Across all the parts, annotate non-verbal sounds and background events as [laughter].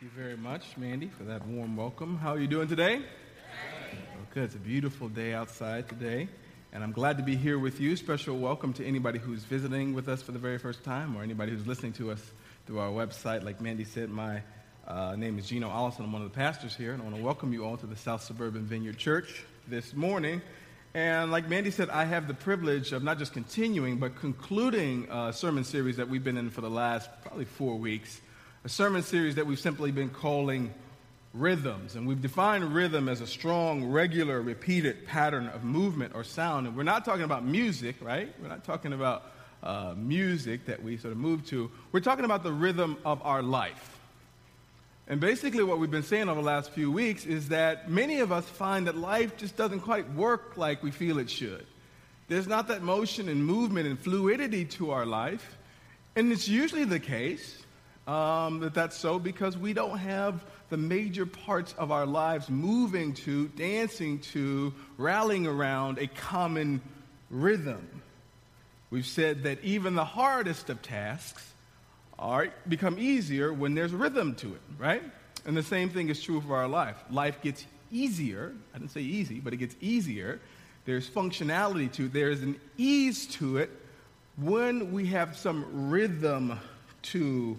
Thank you very much, Mandy, for that warm welcome. How are you doing today? Good. It's a beautiful day outside today, and I'm glad to be here with you. Special welcome to anybody who's visiting with us for the very first time or anybody who's listening to us through our website. Like Mandy said, my uh, name is Gino Allison. I'm one of the pastors here, and I want to welcome you all to the South Suburban Vineyard Church this morning. And like Mandy said, I have the privilege of not just continuing, but concluding a sermon series that we've been in for the last probably four weeks a sermon series that we've simply been calling rhythms. And we've defined rhythm as a strong, regular, repeated pattern of movement or sound. And we're not talking about music, right? We're not talking about uh, music that we sort of move to. We're talking about the rhythm of our life. And basically, what we've been saying over the last few weeks is that many of us find that life just doesn't quite work like we feel it should. There's not that motion and movement and fluidity to our life. And it's usually the case um, that that's so because we don't have the major parts of our lives moving to, dancing to, rallying around a common rhythm. We've said that even the hardest of tasks are become easier when there's rhythm to it, right? And the same thing is true for our life. Life gets easier. I didn't say easy, but it gets easier. There's functionality to it. There's an ease to it when we have some rhythm to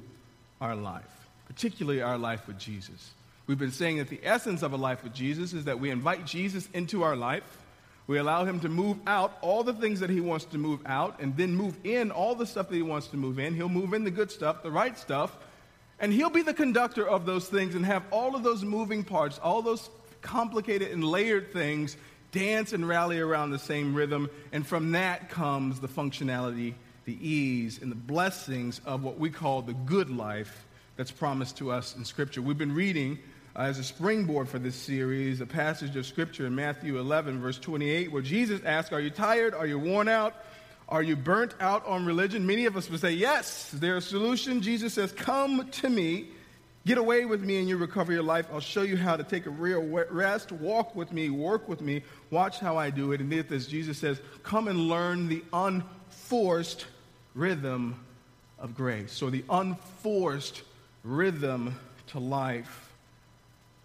our life, particularly our life with Jesus. We've been saying that the essence of a life with Jesus is that we invite Jesus into our life. We allow him to move out all the things that he wants to move out and then move in all the stuff that he wants to move in. He'll move in the good stuff, the right stuff, and he'll be the conductor of those things and have all of those moving parts, all those complicated and layered things dance and rally around the same rhythm. And from that comes the functionality the ease and the blessings of what we call the good life that's promised to us in Scripture. We've been reading uh, as a springboard for this series a passage of Scripture in Matthew 11, verse 28, where Jesus asks, Are you tired? Are you worn out? Are you burnt out on religion? Many of us would say, Yes. Is there a solution? Jesus says, Come to me. Get away with me and you recover your life. I'll show you how to take a real rest. Walk with me, work with me, watch how I do it. And this, Jesus says, Come and learn the unforced rhythm of grace, or the unforced rhythm to life.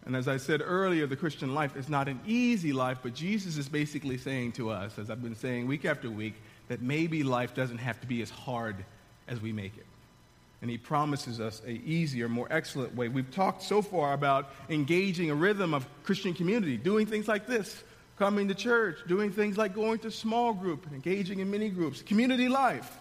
And as I said earlier, the Christian life is not an easy life, but Jesus is basically saying to us, as I've been saying week after week, that maybe life doesn't have to be as hard as we make it. And he promises us a easier, more excellent way. We've talked so far about engaging a rhythm of Christian community, doing things like this, coming to church, doing things like going to small group, engaging in mini groups, community life.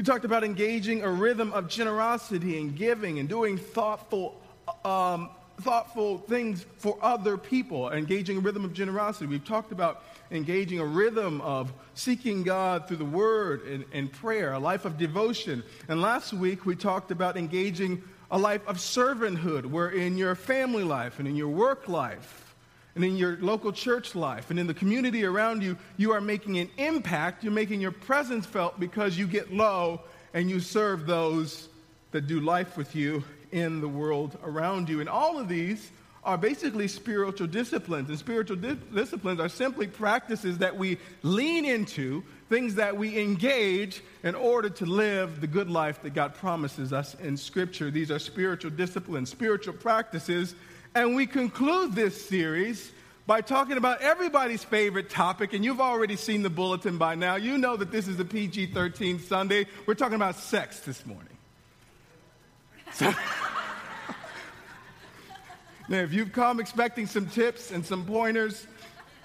We talked about engaging a rhythm of generosity and giving and doing thoughtful, um, thoughtful things for other people, engaging a rhythm of generosity. We've talked about engaging a rhythm of seeking God through the Word and, and prayer, a life of devotion. And last week we talked about engaging a life of servanthood, where in your family life and in your work life, and in your local church life and in the community around you, you are making an impact. You're making your presence felt because you get low and you serve those that do life with you in the world around you. And all of these are basically spiritual disciplines. And spiritual di- disciplines are simply practices that we lean into, things that we engage in order to live the good life that God promises us in Scripture. These are spiritual disciplines, spiritual practices and we conclude this series by talking about everybody's favorite topic, and you've already seen the bulletin by now. You know that this is a PG 13 Sunday. We're talking about sex this morning. So, [laughs] now, if you've come expecting some tips and some pointers,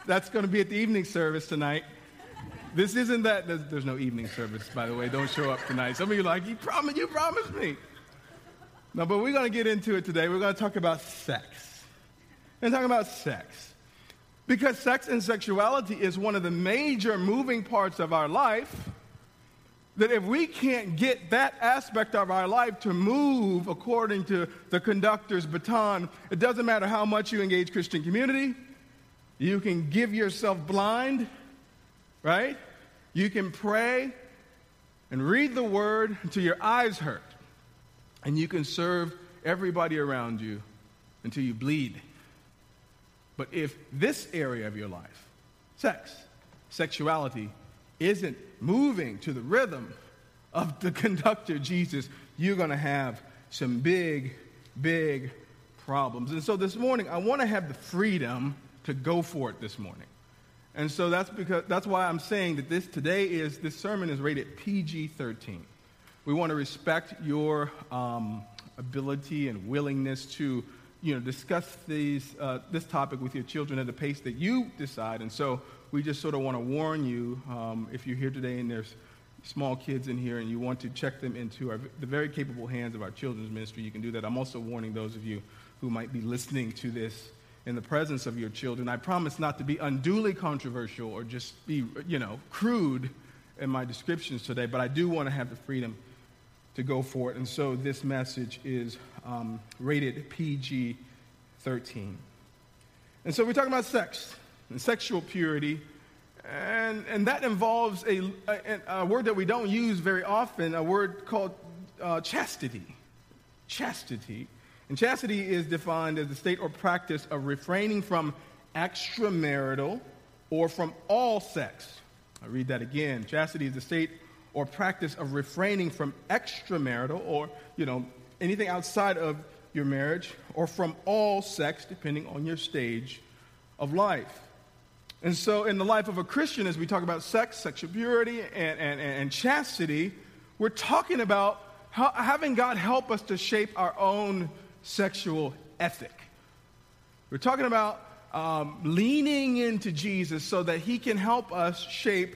that's going to be at the evening service tonight. This isn't that, there's, no evening service, by the way. Don't show up tonight. Some of you are like, you promised, you promised me. No, but we're going to get into it today. We're going to talk about sex. And talk about sex. Because sex and sexuality is one of the major moving parts of our life. That if we can't get that aspect of our life to move according to the conductor's baton, it doesn't matter how much you engage Christian community. You can give yourself blind, right? You can pray and read the word until your eyes hurt and you can serve everybody around you until you bleed. But if this area of your life, sex, sexuality, isn't moving to the rhythm of the [laughs] conductor, Jesus, you're going to have some big big problems. And so this morning, I want to have the freedom to go for it this morning. And so that's because that's why I'm saying that this today is this sermon is rated PG-13. We want to respect your um, ability and willingness to you know discuss these uh, this topic with your children at the pace that you decide. And so we just sort of want to warn you um, if you're here today and there's small kids in here and you want to check them into our, the very capable hands of our children's ministry, you can do that. I'm also warning those of you who might be listening to this in the presence of your children. I promise not to be unduly controversial or just be, you know, crude in my descriptions today, but I do want to have the freedom to go for it. And so this message is um, rated PG 13. And so we're talking about sex and sexual purity. And, and that involves a, a, a word that we don't use very often, a word called uh, chastity. Chastity. And chastity is defined as the state or practice of refraining from extramarital or from all sex. I read that again. Chastity is the state or practice of refraining from extramarital or, you know, anything outside of your marriage or from all sex, depending on your stage of life. And so, in the life of a Christian, as we talk about sex, sexual purity, and, and, and chastity, we're talking about how, having God help us to shape our own sexual ethic. We're talking about um, leaning into Jesus so that he can help us shape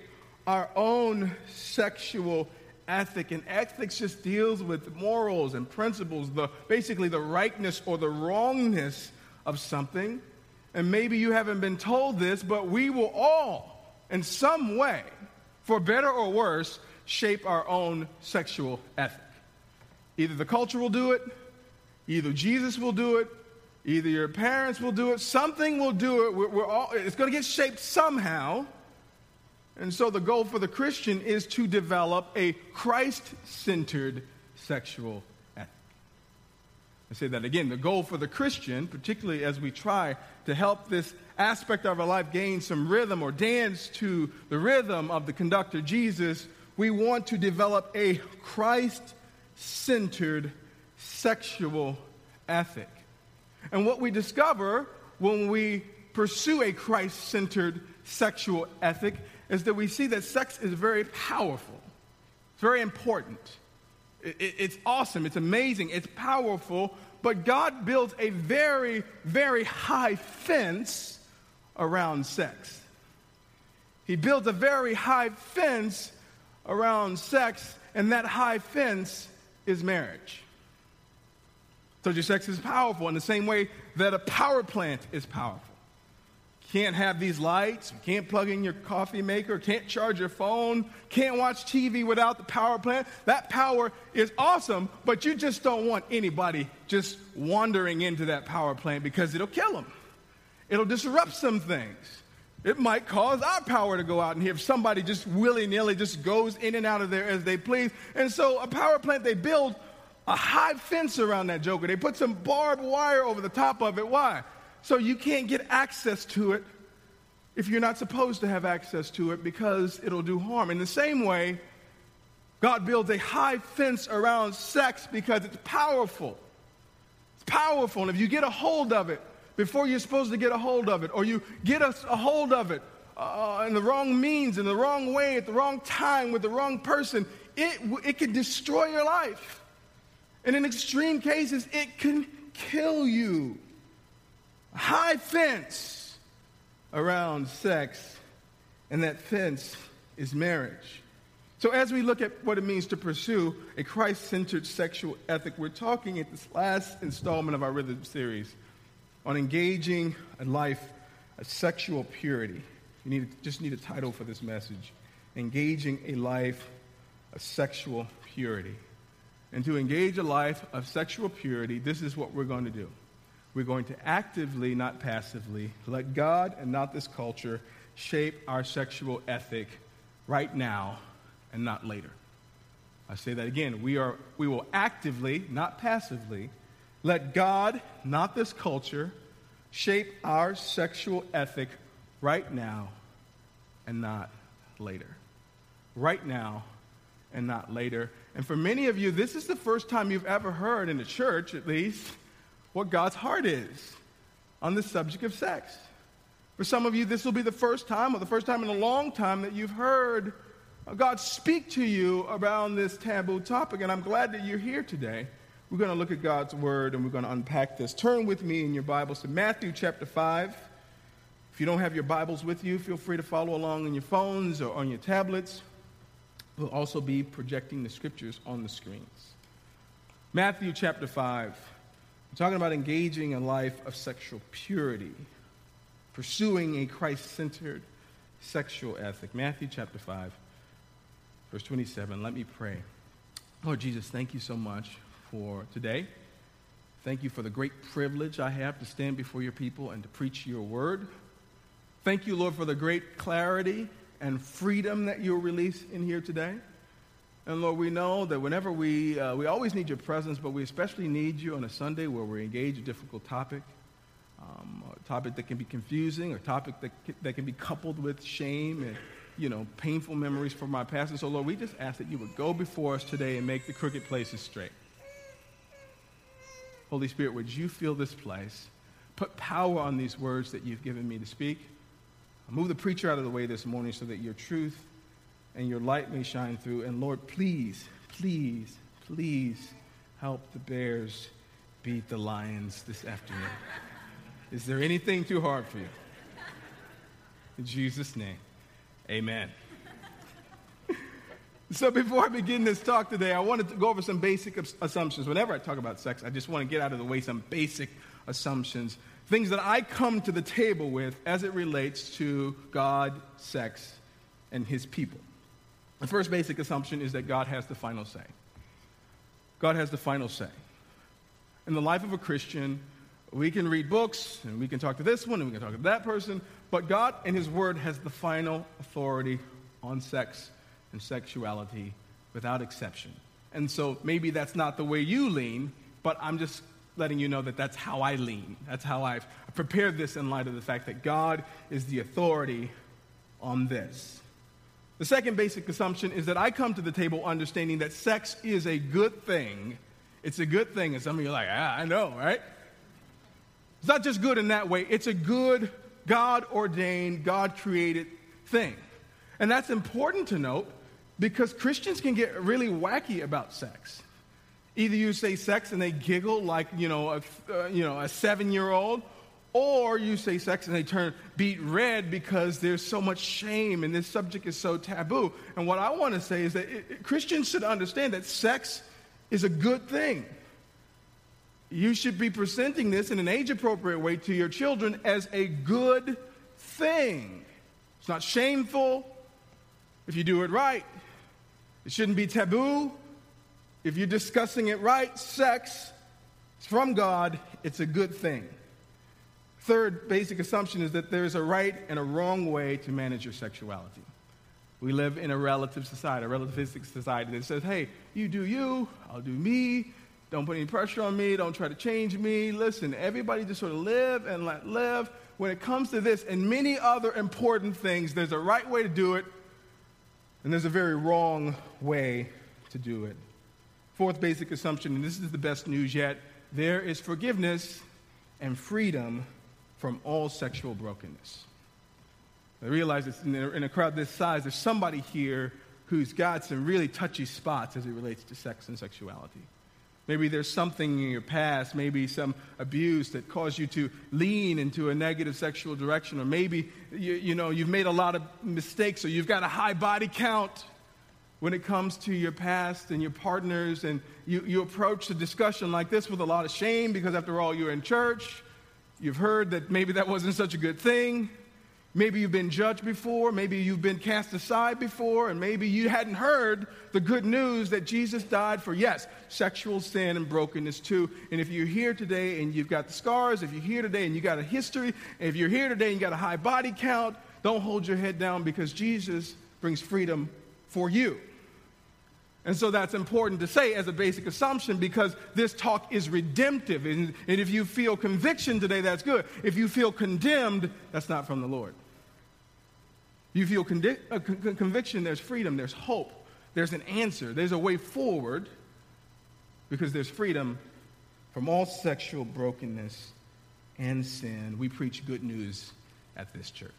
our own sexual ethic. And ethics just deals with morals and principles, the, basically the rightness or the wrongness of something. And maybe you haven't been told this, but we will all, in some way, for better or worse, shape our own sexual ethic. Either the culture will do it, Either Jesus will do it, either your parents will do it, something will do it. We're, we're all, it's going to get shaped somehow. And so the goal for the Christian is to develop a Christ centered sexual ethic. I say that again. The goal for the Christian, particularly as we try to help this aspect of our life gain some rhythm or dance to the rhythm of the conductor Jesus, we want to develop a Christ centered sexual ethic. And what we discover when we pursue a Christ centered sexual ethic is that we see that sex is very powerful, it's very important. It, it, it's awesome, it's amazing, it's powerful, but God builds a very, very high fence around sex. He builds a very high fence around sex, and that high fence is marriage. So your sex is powerful in the same way that a power plant is powerful. Can't have these lights, can't plug in your coffee maker, can't charge your phone, can't watch TV without the power plant. That power is awesome, but you just don't want anybody just wandering into that power plant because it'll kill them. It'll disrupt some things. It might cause our power to go out and here if somebody just willy nilly just goes in and out of there as they please. And so, a power plant they build a high fence around that joker. They put some barbed wire over the top of it. Why? So you can't get access to it if you're not supposed to have access to it because it'll do harm. In the same way, God builds a high fence around sex because it's powerful. It's powerful. And if you get a hold of it before you're supposed to get a hold of it, or you get a, a hold of it uh, in the wrong means, in the wrong way, at the wrong time, with the wrong person, it, it can destroy your life. And in extreme cases, it can kill you. High fence around sex, and that fence is marriage. So, as we look at what it means to pursue a Christ centered sexual ethic, we're talking at this last installment of our rhythm series on engaging a life of sexual purity. You need, just need a title for this message Engaging a Life of Sexual Purity and to engage a life of sexual purity, this is what we're going to do. We're going to actively, not passively, let God and not this culture shape our sexual ethic right now and not later. I say that again. We, are, we will actively, not passively, let God, not this culture, shape our sexual ethic right now and not later. Right now and not later. And for many of you, this is the first time you've ever heard, in the church at least, what God's heart is on the subject of sex. For some of you, this will be the first time or the first time in a long time that you've heard God speak to you around this taboo topic, and I'm glad that you're here today. We're going to look at God's word and we're going to unpack this. Turn with me in your Bibles to Matthew chapter 5. If you don't have your Bibles with you, feel free to follow along on your phones or on your tablets. We'll also be projecting the scriptures on the screens. Matthew chapter 5. We're talking about engaging in a life of sexual purity, pursuing a Christ centered sexual ethic. Matthew chapter 5, verse 27. Let me pray. Lord Jesus, thank you so much for today. Thank you for the great privilege I have to stand before your people and to preach your word. Thank you, Lord, for the great clarity and freedom that you'll release in here today. And Lord, we know that whenever we, uh, we always need your presence, but we especially need you on a Sunday where we engage a difficult topic, um, a topic that can be confusing, or a topic that, that can be coupled with shame and, you know, painful memories from our past. And so, Lord, we just ask that you would go before us today and make the crooked places straight. Holy Spirit, would you fill this place? Put power on these words that you've given me to speak. Move the preacher out of the way this morning so that your truth and your light may shine through. And Lord, please, please, please help the Bears beat the Lions this afternoon. Is there anything too hard for you? In Jesus' name, amen. So, before I begin this talk today, I wanted to go over some basic assumptions. Whenever I talk about sex, I just want to get out of the way some basic assumptions, things that I come to the table with as it relates to God, sex, and His people. The first basic assumption is that God has the final say. God has the final say. In the life of a Christian, we can read books and we can talk to this one and we can talk to that person, but God and His Word has the final authority on sex and sexuality without exception. And so maybe that's not the way you lean, but I'm just letting you know that that's how I lean. That's how I've prepared this in light of the fact that God is the authority on this. The second basic assumption is that I come to the table understanding that sex is a good thing. It's a good thing. And some of you are like, ah, I know, right? It's not just good in that way, it's a good, God ordained, God created thing. And that's important to note because Christians can get really wacky about sex. Either you say sex and they giggle like, you know, a, uh, you know, a seven year old, or you say sex and they turn beet red because there's so much shame and this subject is so taboo. And what I want to say is that it, Christians should understand that sex is a good thing. You should be presenting this in an age appropriate way to your children as a good thing. It's not shameful if you do it right. It shouldn't be taboo. If you're discussing it right, sex is from God, it's a good thing. Third basic assumption is that there's a right and a wrong way to manage your sexuality. We live in a relative society, a relativistic society that says, hey, you do you, I'll do me. Don't put any pressure on me. Don't try to change me. Listen, everybody just sort of live and let live. When it comes to this and many other important things, there's a right way to do it, and there's a very wrong way to do it. Fourth basic assumption, and this is the best news yet there is forgiveness and freedom from all sexual brokenness. I realize that in a crowd this size, there's somebody here who's got some really touchy spots as it relates to sex and sexuality. Maybe there's something in your past, maybe some abuse that caused you to lean into a negative sexual direction, or maybe you, you know, you've made a lot of mistakes, or you've got a high body count when it comes to your past and your partners, and you, you approach a discussion like this with a lot of shame because, after all, you're in church. You've heard that maybe that wasn't such a good thing. Maybe you've been judged before. Maybe you've been cast aside before. And maybe you hadn't heard the good news that Jesus died for, yes, sexual sin and brokenness too. And if you're here today and you've got the scars, if you're here today and you got a history, if you're here today and you got a high body count, don't hold your head down because Jesus brings freedom for you. And so that's important to say as a basic assumption because this talk is redemptive. And, and if you feel conviction today, that's good. If you feel condemned, that's not from the Lord. You feel condi- uh, con- conviction, there's freedom, there's hope, there's an answer, there's a way forward because there's freedom from all sexual brokenness and sin. We preach good news at this church.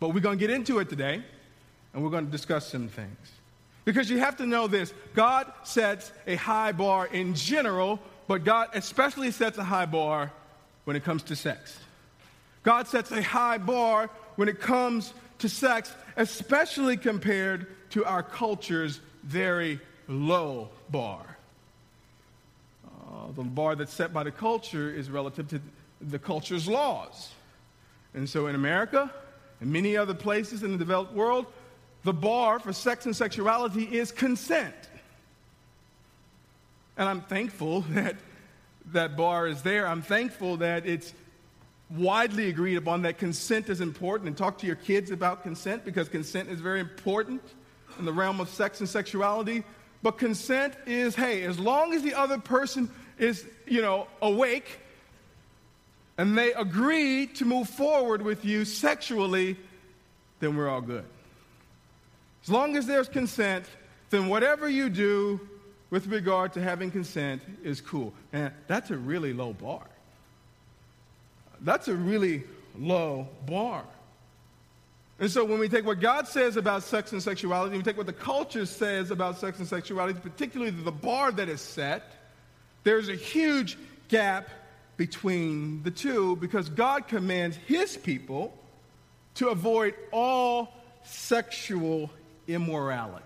But we're going to get into it today, and we're going to discuss some things. Because you have to know this God sets a high bar in general, but God especially sets a high bar when it comes to sex. God sets a high bar when it comes to sex, especially compared to our culture's very low bar. Uh, the bar that's set by the culture is relative to the culture's laws. And so in America and many other places in the developed world, the bar for sex and sexuality is consent. And I'm thankful [laughs] that that bar is there. I'm thankful that it's widely agreed upon that consent is important. And talk to your kids about consent because consent is very important in the realm of sex and sexuality. But consent is hey, as long as the other person is, you know, awake and they agree to move forward with you sexually, then we're all good. As long as there's consent, then whatever you do with regard to having consent is cool. And that's a really low bar. That's a really low bar. And so when we take what God says about sex and sexuality, we take what the culture says about sex and sexuality, particularly the bar that is set, there's a huge gap between the two because God commands his people to avoid all sexual immorality.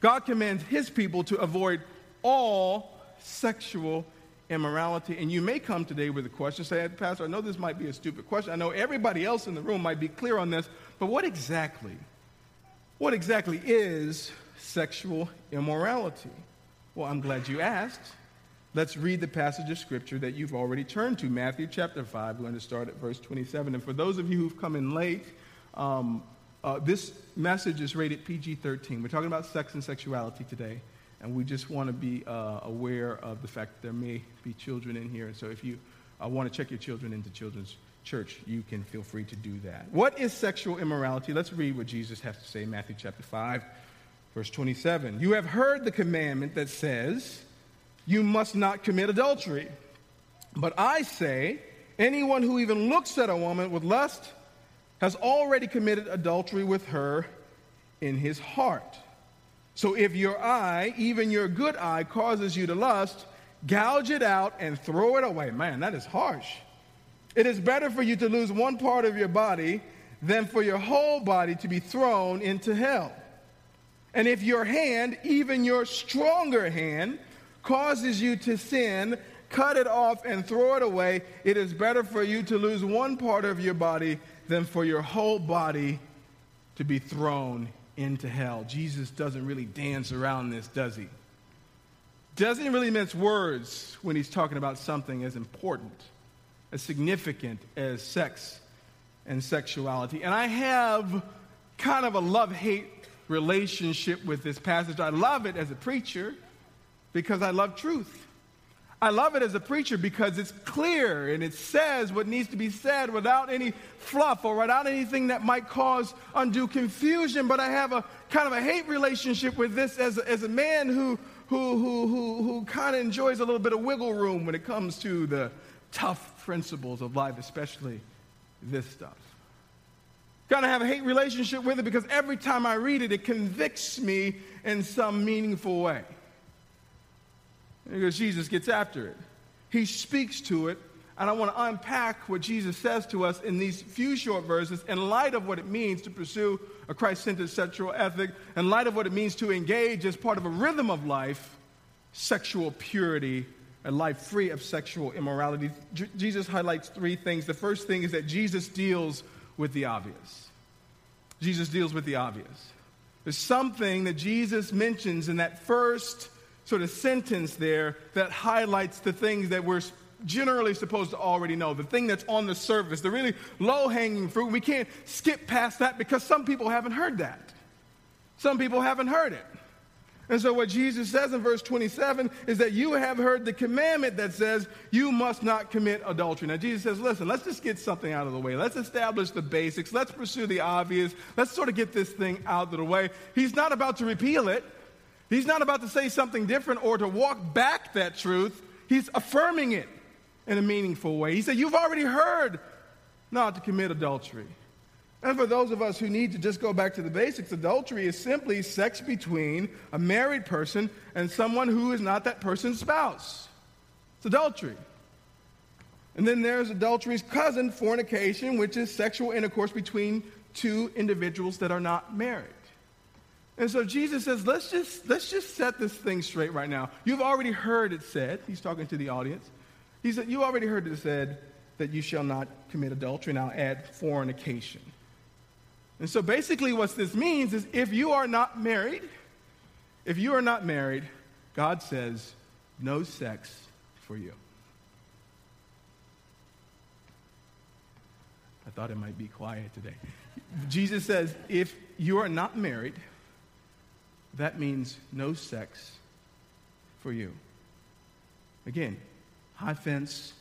God commands his people to avoid all sexual immorality. And you may come today with a question, say, Pastor, I know this might be a stupid question. I know everybody else in the room might be clear on this, but what exactly, what exactly is sexual immorality? Well, I'm glad you asked. Let's read the passage of scripture that you've already turned to, Matthew chapter 5. We're going to start at verse 27. And for those of you who've come in late, um, uh, this message is rated PG 13. We're talking about sex and sexuality today, and we just want to be uh, aware of the fact that there may be children in here. And so if you uh, want to check your children into children's church, you can feel free to do that. What is sexual immorality? Let's read what Jesus has to say in Matthew chapter 5, verse 27. You have heard the commandment that says, You must not commit adultery. But I say, anyone who even looks at a woman with lust, has already committed adultery with her in his heart. So if your eye, even your good eye, causes you to lust, gouge it out and throw it away. Man, that is harsh. It is better for you to lose one part of your body than for your whole body to be thrown into hell. And if your hand, even your stronger hand, causes you to sin, cut it off and throw it away. It is better for you to lose one part of your body than for your whole body to be thrown into hell. Jesus doesn't really dance around this, does he? Doesn't really mince words when he's talking about something as important, as significant as sex and sexuality. And I have kind of a love hate relationship with this passage. I love it as a preacher because I love truth. I love it as a preacher because it's clear and it says what needs to be said without any fluff or without anything that might cause undue confusion. But I have a kind of a hate relationship with this as a, as a man who, who, who, who, who kind of enjoys a little bit of wiggle room when it comes to the tough principles of life, especially this stuff. Kind of have a hate relationship with it because every time I read it, it convicts me in some meaningful way. Because Jesus gets after it. He speaks to it. And I want to unpack what Jesus says to us in these few short verses in light of what it means to pursue a Christ centered sexual ethic, in light of what it means to engage as part of a rhythm of life, sexual purity, a life free of sexual immorality. J- Jesus highlights three things. The first thing is that Jesus deals with the obvious. Jesus deals with the obvious. There's something that Jesus mentions in that first sort of sentence there that highlights the things that we're generally supposed to already know, the thing that's on the surface, the really low hanging fruit. We can't skip past that because some people haven't heard that. Some people haven't heard it. And so, what Jesus says in verse 27 is that you have heard the commandment that says you must not commit adultery. Now, Jesus says, listen, let's just get something out of the way. Let's establish the basics. Let's pursue the obvious. Let's sort of get this thing out of the way. He's not about to repeal it, He's not about to say something different or to walk back that truth. He's affirming it in a meaningful way. He said, You've already heard not to commit adultery. And for those of us who need to just go back to the basics, adultery is simply sex between a married person and someone who is not that person's spouse. It's adultery. And then there's adultery's cousin, fornication, which is sexual intercourse between two individuals that are not married. And so Jesus says, let's just, let's just set this thing straight right now. You've already heard it said, he's talking to the audience. He said, You already heard it said that you shall not commit adultery. Now add fornication. And so basically, what this means is if you are not married, if you are not married, God says, no sex for you. I thought it might be quiet today. Jesus says, if you are not married, that means no sex for you. Again, high fence.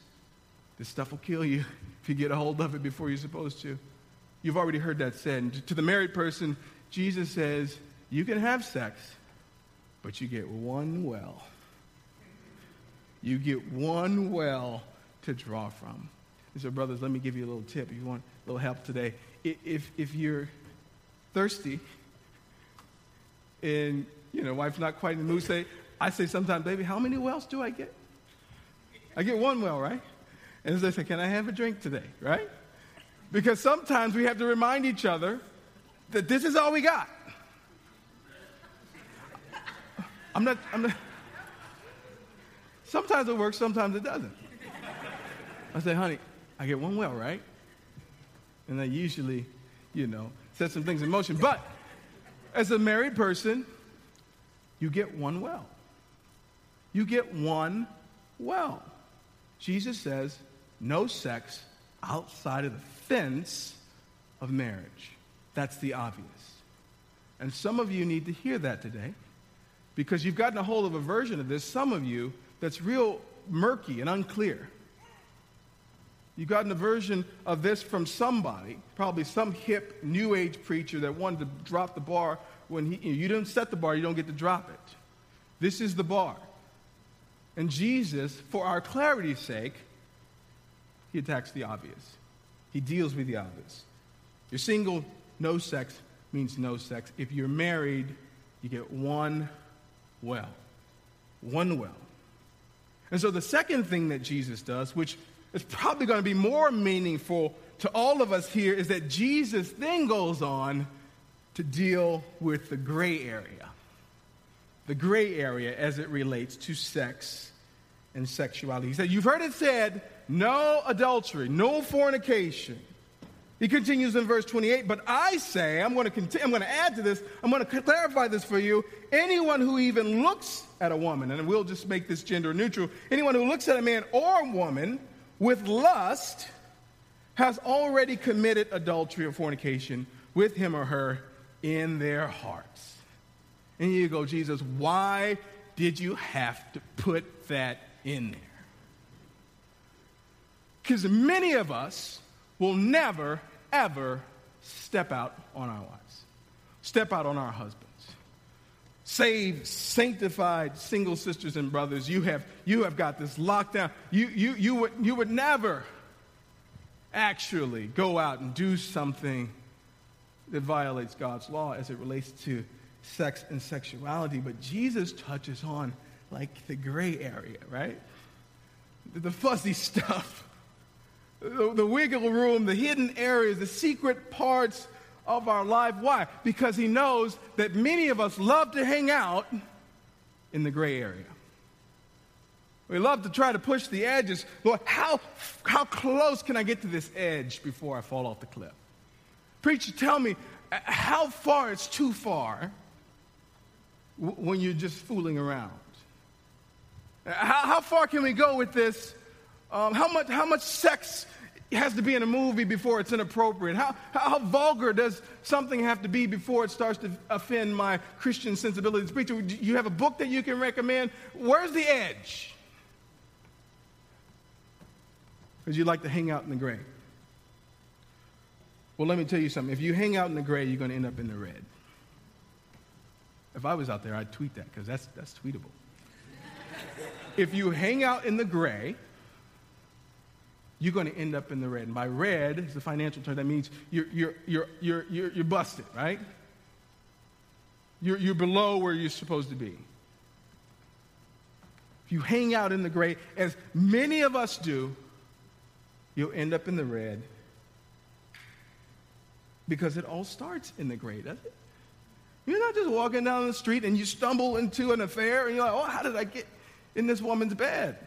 This stuff will kill you [laughs] if you get a hold of it before you're supposed to. You've already heard that said. And to the married person, Jesus says, You can have sex, but you get one well. You get one well to draw from. And so, brothers, let me give you a little tip. If you want a little help today, if, if you're thirsty and you know, wife's not quite in the mood, say, I say sometimes, baby, how many wells do I get? I get one well, right? And I say, can I have a drink today, right? Because sometimes we have to remind each other that this is all we got. I'm not, I'm not. Sometimes it works, sometimes it doesn't. I say, honey, I get one well, right? And I usually, you know, set some things in motion. But as a married person, you get one well. You get one well. Jesus says, no sex outside of the fence of marriage. That's the obvious. And some of you need to hear that today because you've gotten a hold of a version of this, some of you, that's real murky and unclear. You've gotten a version of this from somebody, probably some hip new age preacher that wanted to drop the bar when he, you didn't set the bar, you don't get to drop it. This is the bar. And Jesus, for our clarity's sake, he attacks the obvious. He deals with the obvious. You're single, no sex means no sex. If you're married, you get one well. One well. And so the second thing that Jesus does, which is probably going to be more meaningful to all of us here, is that Jesus then goes on to deal with the gray area. The gray area as it relates to sex and sexuality. He said, You've heard it said, no adultery, no fornication. He continues in verse 28, but I say, I'm going to continue, I'm going to add to this, I'm going to clarify this for you. Anyone who even looks at a woman, and we'll just make this gender neutral, anyone who looks at a man or a woman with lust has already committed adultery or fornication with him or her in their hearts. And you go, Jesus, why did you have to put that in there? Because many of us will never, ever step out on our wives, step out on our husbands. Saved, sanctified single sisters and brothers, you have, you have got this locked down. You, you, you, would, you would never actually go out and do something that violates God's law as it relates to sex and sexuality. But Jesus touches on like the gray area, right? The fuzzy [laughs] stuff the, the wiggle room, the hidden areas, the secret parts of our life. Why? Because he knows that many of us love to hang out in the gray area. We love to try to push the edges. Lord, how, how close can I get to this edge before I fall off the cliff? Preacher, tell me uh, how far it's too far when you're just fooling around. How, how far can we go with this um, how, much, how much sex has to be in a movie before it's inappropriate? How, how, vulgar does something have to be before it starts to offend my Christian sensibilities? Preacher, you have a book that you can recommend? Where's the edge? Because you like to hang out in the gray. Well, let me tell you something. If you hang out in the gray, you're going to end up in the red. If I was out there, I'd tweet that because that's, that's tweetable. [laughs] if you hang out in the gray, you're going to end up in the red. And by red is a financial term. That means you're, you're, you're, you're, you're, you're busted, right? You're, you're below where you're supposed to be. If you hang out in the gray, as many of us do, you'll end up in the red because it all starts in the gray, doesn't it? You're not just walking down the street and you stumble into an affair and you're like, oh, how did I get in this woman's bed?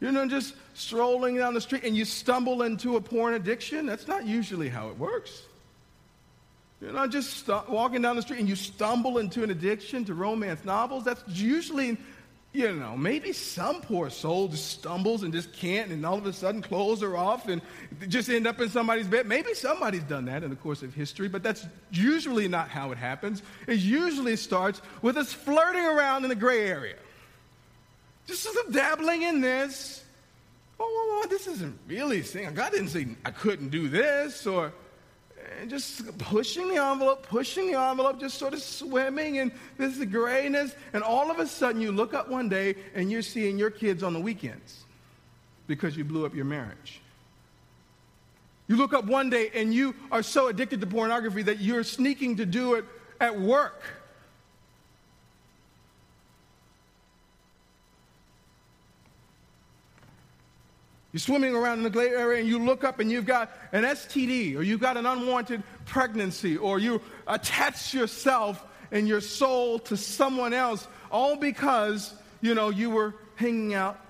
You're not just strolling down the street and you stumble into a porn addiction. That's not usually how it works. You're not just st- walking down the street and you stumble into an addiction to romance novels. That's usually you know, maybe some poor soul just stumbles and just can't, and all of a sudden clothes are off and just end up in somebody's bed. Maybe somebody's done that in the course of history, but that's usually not how it happens. It usually starts with us flirting around in the gray area. Just sort of dabbling in this. Oh, this isn't really saying, God didn't say I couldn't do this, or just pushing the envelope, pushing the envelope, just sort of swimming in this grayness. And all of a sudden, you look up one day and you're seeing your kids on the weekends because you blew up your marriage. You look up one day and you are so addicted to pornography that you're sneaking to do it at work You're swimming around in the gray area and you look up and you've got an STD or you've got an unwanted pregnancy or you attach yourself and your soul to someone else all because, you know, you were hanging out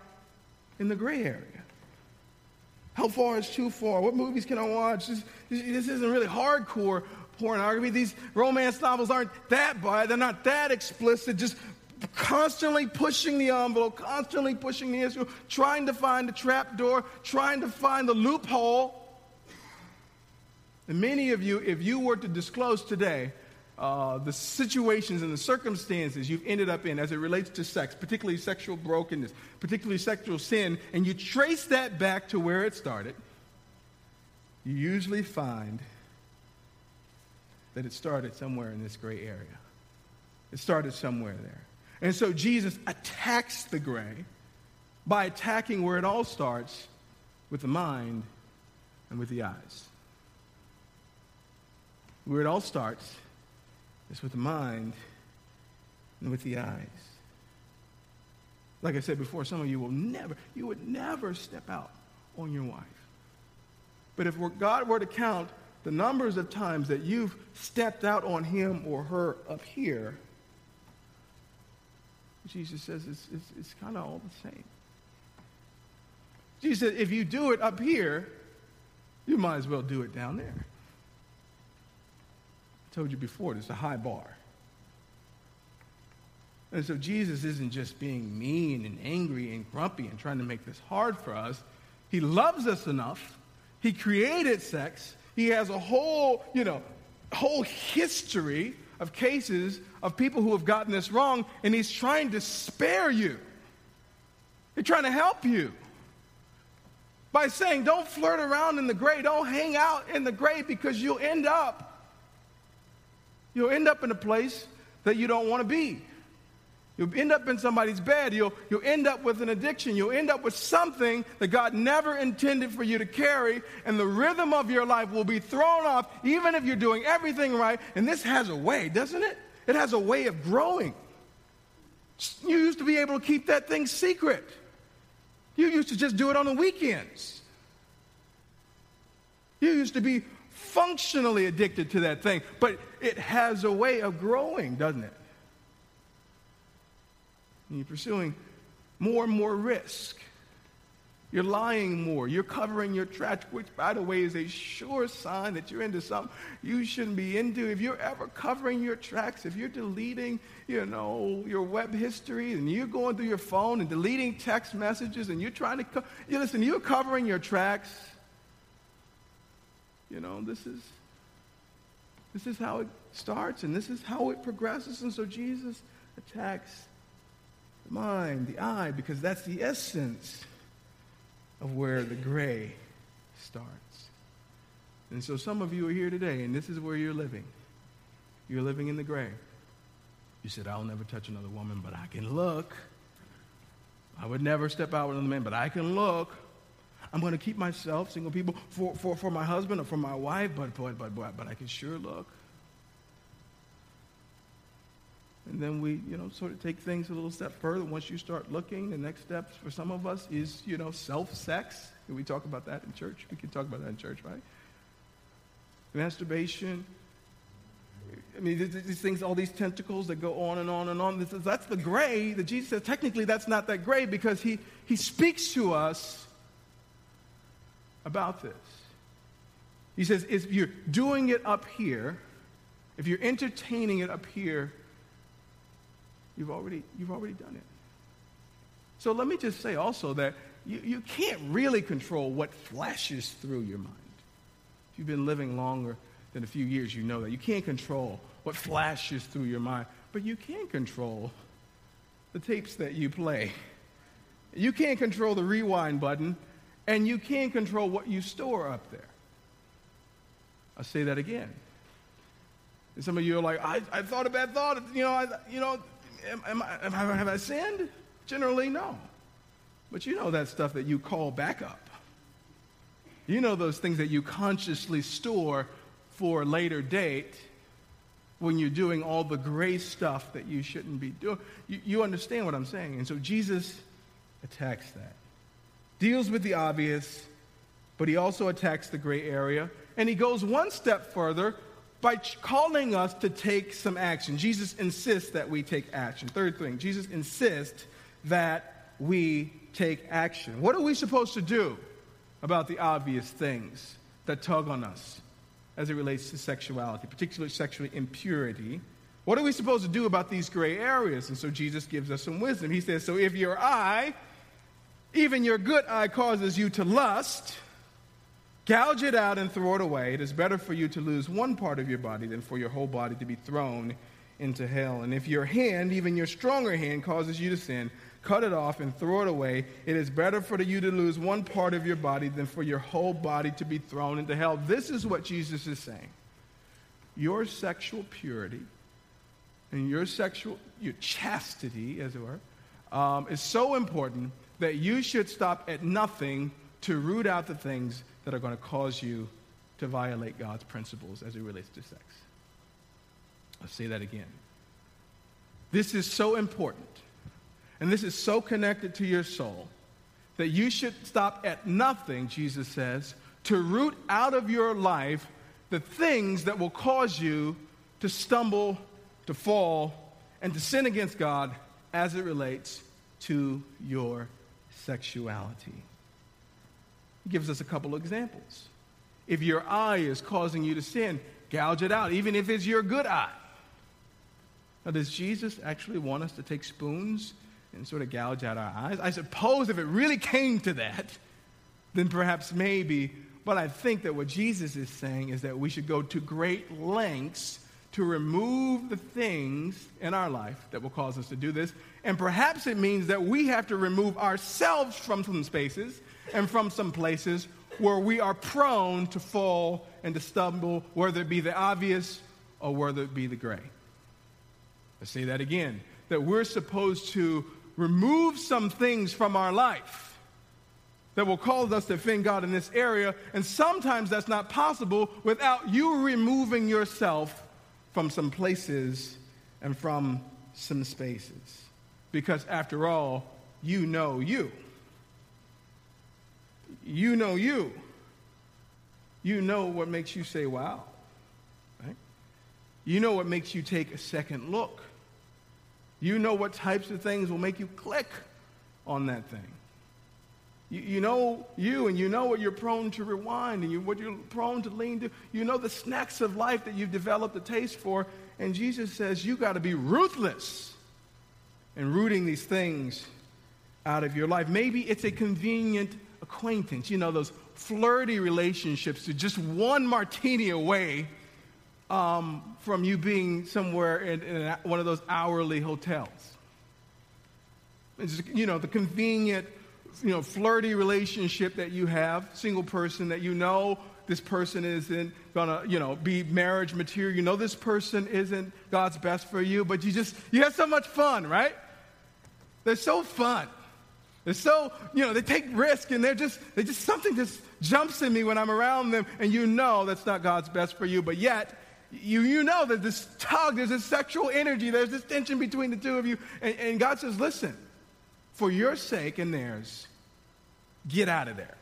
in the gray area. How far is too far? What movies can I watch? This, this isn't really hardcore pornography. These romance novels aren't that bad. They're not that explicit. Just constantly pushing the envelope, constantly pushing the issue, trying to find the trap door, trying to find the loophole. And many of you, if you were to disclose today uh, the situations and the circumstances you've ended up in as it relates to sex, particularly sexual brokenness, particularly sexual sin, and you trace that back to where it started, you usually find that it started somewhere in this gray area. It started somewhere there. And so Jesus attacks the gray by attacking where it all starts with the mind and with the eyes. Where it all starts is with the mind and with the eyes. Like I said before, some of you will never, you would never step out on your wife. But if God were to count the numbers of times that you've stepped out on him or her up here, Jesus says it's, it's, it's kind of all the same. Jesus said, if you do it up here, you might as well do it down there. I told you before, there's a high bar. And so Jesus isn't just being mean and angry and grumpy and trying to make this hard for us. He loves us enough. He created sex. He has a whole, you know, whole history of cases of people who have gotten this wrong, and he's trying to spare you. He's trying to help you by saying, don't flirt around in the gray, don't hang out in the gray because you'll end up you'll end up in a place that you don't want to be. You'll end up in somebody's bed. You'll, you'll end up with an addiction. You'll end up with something that God never intended for you to carry, and the rhythm of your life will be thrown off, even if you're doing everything right. And this has a way, doesn't it? It has a way of growing. You used to be able to keep that thing secret, you used to just do it on the weekends. You used to be functionally addicted to that thing, but it has a way of growing, doesn't it? And you're pursuing more and more risk. You're lying more. You're covering your tracks, which, by the way, is a sure sign that you're into something you shouldn't be into. If you're ever covering your tracks, if you're deleting, you know, your web history, and you're going through your phone and deleting text messages, and you're trying to, co- you listen, you're covering your tracks. You know, this is this is how it starts, and this is how it progresses. And so Jesus attacks the mind, the eye, because that's the essence of where the gray starts. And so some of you are here today, and this is where you're living. You're living in the gray. You said, I'll never touch another woman, but I can look. I would never step out with another man, but I can look. I'm going to keep myself, single people, for, for, for my husband or for my wife, but, but, but, but, but I can sure look. And then we, you know, sort of take things a little step further. Once you start looking, the next step for some of us is, you know, self-sex. Can we talk about that in church? We can talk about that in church, right? Masturbation. I mean, these things, all these tentacles that go on and on and on. This—that's the gray that Jesus says. Technically, that's not that gray because he, he speaks to us about this. He says, if you're doing it up here, if you're entertaining it up here, You've already, you've already done it. So let me just say also that you, you can't really control what flashes through your mind. If you've been living longer than a few years, you know that. You can't control what flashes through your mind, but you can control the tapes that you play. You can't control the rewind button, and you can't control what you store up there. I'll say that again. And some of you are like, I, I thought a bad thought. You know, I, you know, am, am I, have I sinned? Generally, no. But you know that stuff that you call backup. You know those things that you consciously store for a later date when you're doing all the gray stuff that you shouldn't be doing. You, you understand what I'm saying. And so Jesus attacks that. Deals with the obvious, but he also attacks the gray area. And he goes one step further by calling us to take some action. Jesus insists that we take action. Third thing, Jesus insists that we take action. What are we supposed to do about the obvious things that tug on us as it relates to sexuality, particularly sexual impurity? What are we supposed to do about these gray areas? And so Jesus gives us some wisdom. He says, So if your eye, even your good eye, causes you to lust, Gouge it out and throw it away. It is better for you to lose one part of your body than for your whole body to be thrown into hell. And if your hand, even your stronger hand, causes you to sin, cut it off and throw it away. It is better for you to lose one part of your body than for your whole body to be thrown into hell. This is what Jesus is saying. Your sexual purity and your sexual, your chastity, as it were, um, is so important that you should stop at nothing to root out the things that are going to cause you to violate God's principles as it relates to sex. I'll say that again. This is so important, and this is so connected to your soul that you should stop at nothing, Jesus says, to root out of your life the things that will cause you to stumble, to fall, and to sin against God as it relates to your sexuality. He gives us a couple of examples. If your eye is causing you to sin, gouge it out, even if it's your good eye. Now, does Jesus actually want us to take spoons and sort of gouge out our eyes? I suppose if it really came to that, then perhaps maybe. But I think that what Jesus is saying is that we should go to great lengths to remove the things in our life that will cause us to do this. And perhaps it means that we have to remove ourselves from some spaces and from some places where we are prone to fall and to stumble, whether it be the obvious or whether it be the gray. I say that again that we're supposed to remove some things from our life that will cause us to offend God in this area, and sometimes that's not possible without you removing yourself from some places and from some spaces. Because after all, you know you you know you. You know what makes you say, wow. Right? You know what makes you take a second look. You know what types of things will make you click on that thing. You, you know you, and you know what you're prone to rewind, and you, what you're prone to lean to. You know the snacks of life that you've developed a taste for, and Jesus says you got to be ruthless in rooting these things out of your life. Maybe it's a convenient acquaintance, you know, those flirty relationships to just one martini away um, from you being somewhere in, in, one of those hourly hotels. It's, you know, the convenient, you know, flirty relationship that you have, single person that you know this person isn't gonna, you know, be marriage material. You know this person isn't God's best for you, but you just, you have so much fun, right? They're so fun. They're so, you know, they take risk and they're just, they just, something just jumps in me when I'm around them and you know that's not God's best for you, but yet you, you know that this tug, there's this sexual energy, there's this tension between the two of you. And, and God says, listen, for your sake and theirs, get out of there.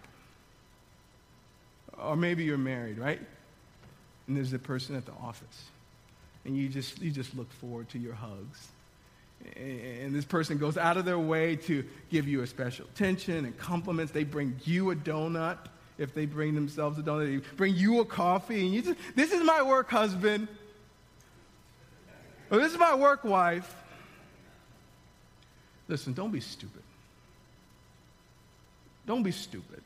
Or maybe you're married, right? And there's a person at the office. And you just, you just look forward to your hugs and this person goes out of their way to give you a special attention and compliments. They bring you a donut if they bring themselves a donut. They bring you a coffee, and you just, this is my work husband. Or this is my work wife. Listen, don't be stupid. Don't be stupid.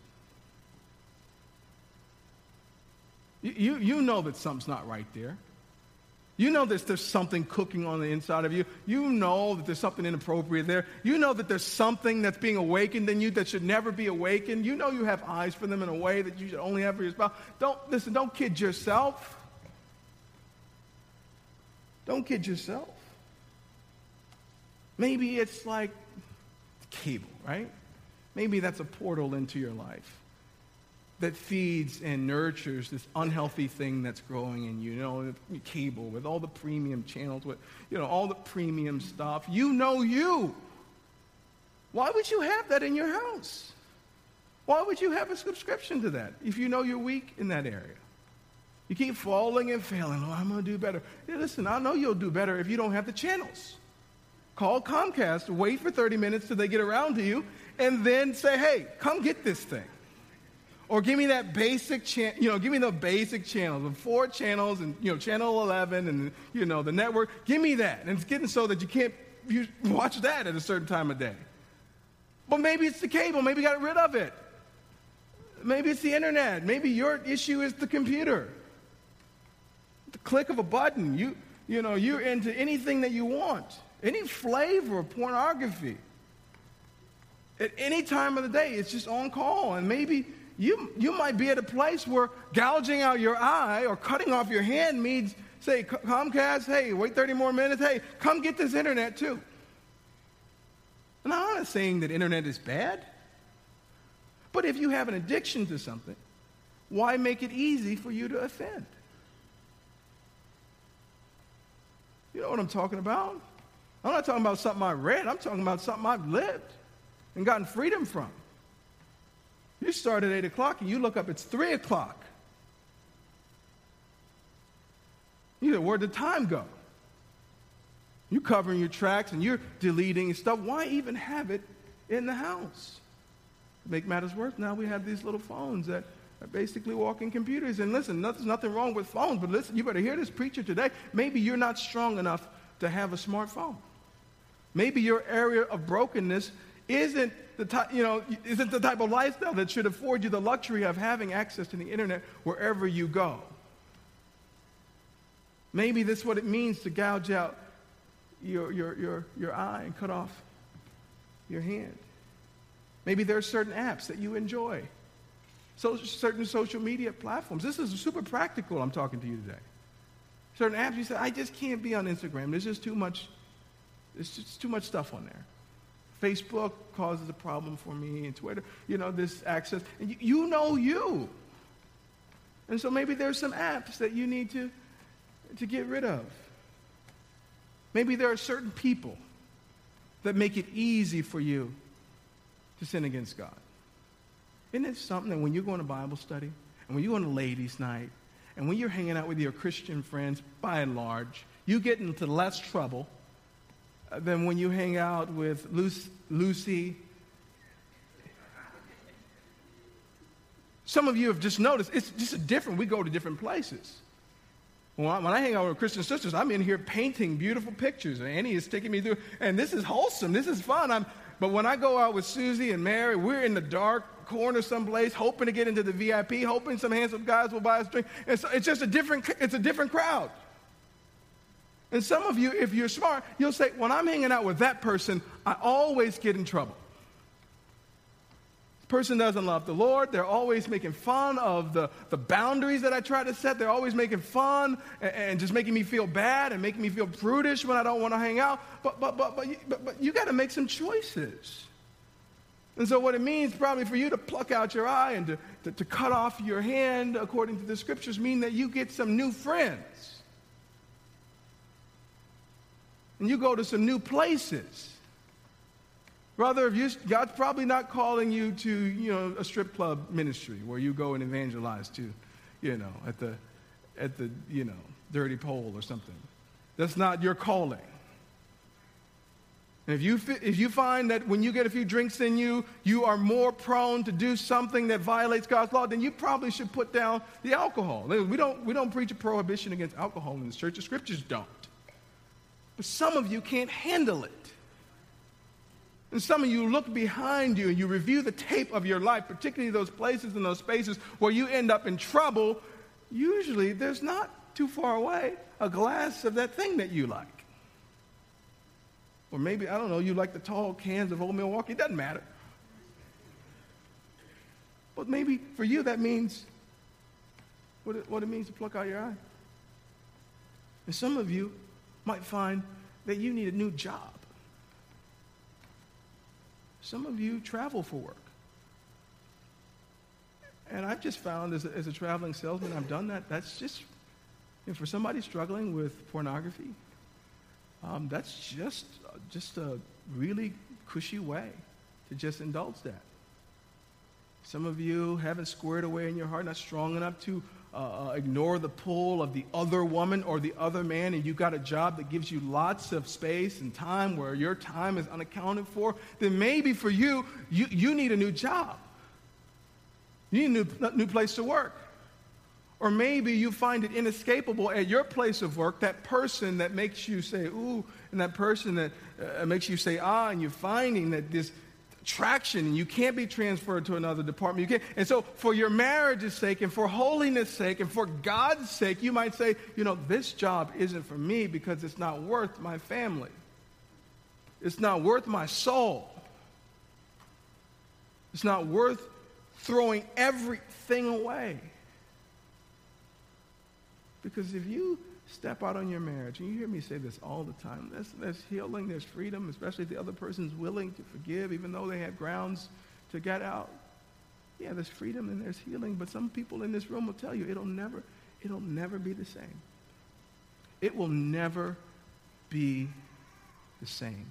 You, you, know that something's not right there. You know that there's something cooking on the inside of you. You know that there's something inappropriate there. You know that there's something that's being awakened in you that should never be awakened. You know you have eyes for them in a way that you should only have for your spouse. Don't listen, don't kid yourself. Don't kid yourself. Maybe it's like cable, right? Maybe that's a portal into your life that feeds and nurtures this unhealthy thing that's growing in you. You know, cable with all the premium channels, with you know all the premium stuff. You know you. Why would you have that in your house? Why would you have a subscription to that if you know you're weak in that area? You keep falling and failing. Oh, I'm going to do better. Hey, listen, I know you'll do better if you don't have the channels. Call Comcast, wait for 30 minutes till they get around to you, and then say, hey, come get this thing. Or give me that basic channel, you know, give me the basic channels, the four channels and, you know, channel 11 and, you know, the network. Give me that. And it's getting so that you can't you watch that at a certain time of day. But maybe it's the cable. Maybe you got rid of it. Maybe it's the internet. Maybe your issue is the computer. The click of a button, you, you know, you're into anything that you want, any flavor of pornography. At any time of the day, it's just on call. And maybe you, you might be at a place where gouging out your eye or cutting off your hand means, say, Comcast, hey, wait 30 more minutes. Hey, come get this internet too. And I'm not saying that internet is bad. But if you have an addiction to something, why make it easy for you to offend? You know what I'm talking about? I'm not talking about something I read. I'm talking about something I've lived and gotten freedom from. You start at 8 o'clock and you look up, it's 3 o'clock. You know, where'd the time go? You're covering your tracks and you're deleting stuff. Why even have it in the house? Make matters worse, now we have these little phones that are basically walking computers. And listen, there's nothing wrong with phones, but listen, you better hear this preacher today. Maybe you're not strong enough to have a smartphone. Maybe your area of brokenness isn't the type, you know, isn't the type of lifestyle that should afford you the luxury of having access to the internet wherever you go. Maybe this is what it means to gouge out your, your, your, your eye and cut off your hand. Maybe there are certain apps that you enjoy, so, certain social media platforms. This is super practical, I'm talking to you today. Certain apps, you say, I just can't be on Instagram. There's just too much, there's just too much stuff on there. Facebook causes a problem for me, and Twitter, you know, this access. And you, you know you. And so maybe there's some apps that you need to, to get rid of. Maybe there are certain people that make it easy for you to sin against God. Isn't it something that when you're going to Bible study, and when you're going to ladies' night, and when you're hanging out with your Christian friends, by and large, you get into less trouble than when you hang out with Lucy. Some of you have just noticed it's just different. We go to different places. When I, hang out with Christian sisters, I'm in here painting beautiful pictures. And Annie is taking me through, and this is wholesome. This is fun. I'm, but when I go out with Susie and Mary, we're in the dark corner someplace, hoping to get into the VIP, hoping some handsome guys will buy us a drink. And so it's just a different, it's a different crowd. And some of you, if you're smart, you'll say, when I'm hanging out with that person, I always get in trouble. This person doesn't love the Lord. They're always making fun of the, the boundaries that I try to set. They're always making fun and, and just making me feel bad and making me feel prudish when I don't want to hang out. But, but, but, but, you, but, but you got to make some choices. And so, what it means probably for you to pluck out your eye and to, to, to, cut off your hand, according to the scriptures, mean that you get some new friends. And you go to some new places. Brother, you, God's probably not calling you to, you know, a strip club ministry where you go and evangelize to, you know, at the, at the, you know, dirty pole or something. That's not your calling. And if you, if you find that when you get a few drinks in you, you are more prone to do something that violates God's law, then you probably should put down the alcohol. We don't, we don't preach a prohibition against alcohol in this church. The scriptures don't. But some of you can't handle it. And some of you look behind you and you review the tape of your life, particularly those places and those spaces where you end up in trouble. Usually, there's not too far away a glass of that thing that you like. Or maybe, I don't know, you like the tall cans of Old Milwaukee. It doesn't matter. But maybe for you, that means what it, what it means to pluck out your eye. And some of you might find that you need a new job. Some of you travel for work. And I've just found as a, as a traveling salesman, I've done that. That's just, you know, for somebody struggling with pornography, um, that's just, just a really cushy way to just indulge that. Some of you haven't squared away in your heart, not strong enough to uh, uh, ignore the pull of the other woman or the other man, and you've got a job that gives you lots of space and time where your time is unaccounted for, then maybe for you, you, you need a new job. You need a new, new place to work. Or maybe you find it inescapable at your place of work, that person that makes you say, ooh, and that person that uh, makes you say, ah, and you're finding that this traction and you can't be transferred to another department. You can't. And so, for your marriage's sake and for holiness' sake and for God's sake, you might say, you know, this job isn't for me because it's not worth my family, it's not worth my soul, it's not worth throwing everything away. Because if you step out on your marriage, and you hear me say this all the time, there's, there's healing, there's freedom, especially if the other person's willing to forgive, even though they have grounds to get out. Yeah, there's freedom and there's healing, but some people in this room will tell you it'll never, it'll never be the same. It will never be the same.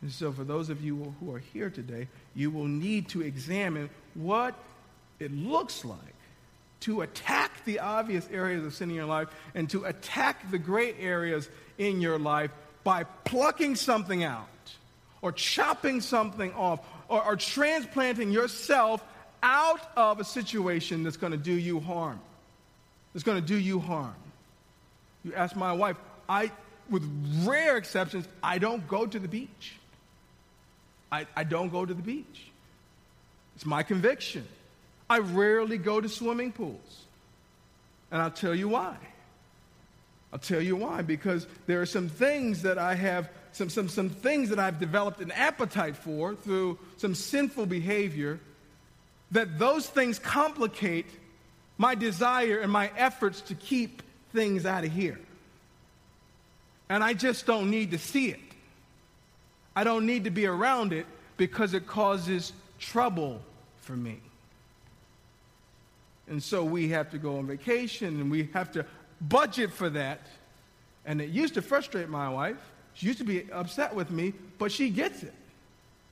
And so, for those of you who are here today, you will need to examine what it looks like to attack the obvious areas of sin in your life and to attack the gray areas in your life by plucking something out or chopping something off or, or transplanting yourself out of a situation that's going to do you harm. That's going to do you harm. You ask my wife, I, with rare exceptions, I don't go to the beach. I, I don't go to the beach. It's my conviction. I rarely go to swimming pools. And I'll tell you why. I'll tell you why. Because there are some things that I have, some, some, some things that I've developed an appetite for through some sinful behavior, that those things complicate my desire and my efforts to keep things out of here. And I just don't need to see it. I don't need to be around it because it causes trouble for me. And so we have to go on vacation and we have to budget for that. And it used to frustrate my wife. She used to be upset with me, but she gets it.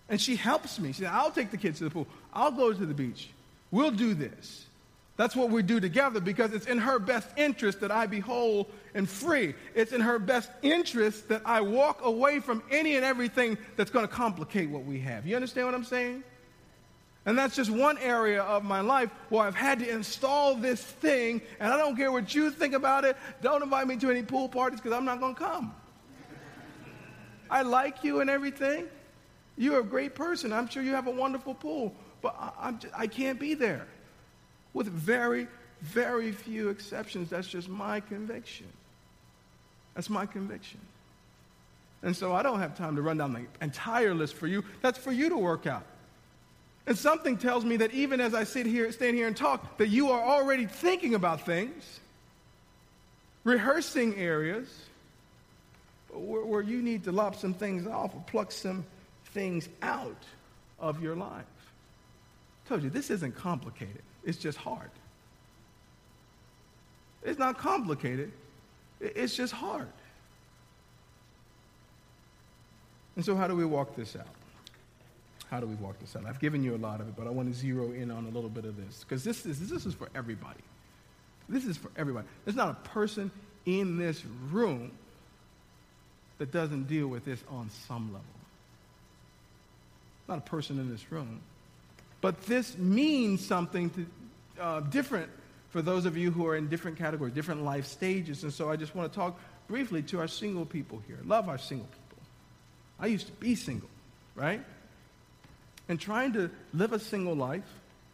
And she helps me. She said, I'll take the kids to the pool. I'll go to the beach. We'll do this. That's what we do together because it's in her best interest that I be whole and free. It's in her best interest that I walk away from any and everything that's going to complicate what we have. You understand what I'm saying? And that's just one area of my life where I've had to install this thing, and I don't care what you think about it. Don't invite me to any pool parties because I'm not going to come. I like you and everything. You're a great person. I'm sure you have a wonderful pool, but I, just, I can't be there. With very, very few exceptions, that's just my conviction. That's my conviction. And so I don't have time to run down the entire list for you. That's for you to work out. And something tells me that even as I sit here, stand here and talk, that you are already thinking about things, rehearsing areas where, where you need to lop some things off or pluck some things out of your life. I told you, this isn't complicated. It's just hard. It's not complicated. It's just hard. And so, how do we walk this out? How do we walk this out? I've given you a lot of it, but I want to zero in on a little bit of this because this is, this is for everybody. This is for everybody. There's not a person in this room that doesn't deal with this on some level. Not a person in this room. But this means something to, uh, different for those of you who are in different categories, different life stages. And so I just want to talk briefly to our single people here. Love our single people. I used to be single, right? And trying to live a single life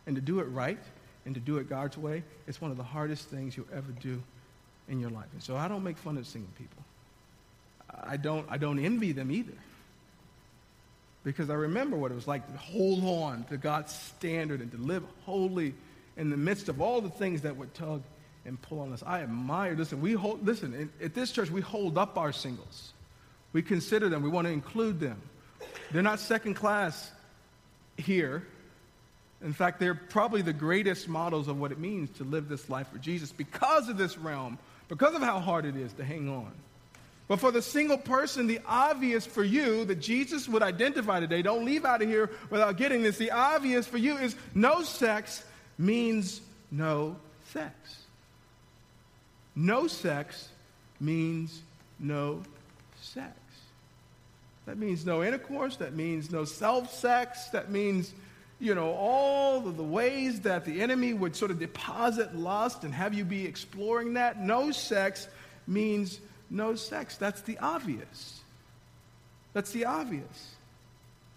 and to do it right and to do it God's way is one of the hardest things you'll ever do in your life. And so I don't make fun of single people. I don't, I don't envy them either. Because I remember what it was like to hold on to God's standard and to live holy in the midst of all the things that would tug and pull on us. I admire, listen, we hold, listen, at this church, we hold up our singles. We consider them, we want to include them. They're not second class here. In fact, they're probably the greatest models of what it means to live this life for Jesus because of this realm, because of how hard it is to hang on. But for the single person, the obvious for you that Jesus would identify today, don't leave out of here without getting this. The obvious for you is no sex means no sex. No sex means no sex. That means no intercourse. That means no self sex. That means, you know, all of the ways that the enemy would sort of deposit lust and have you be exploring that. No sex means no sex. That's the obvious. That's the obvious.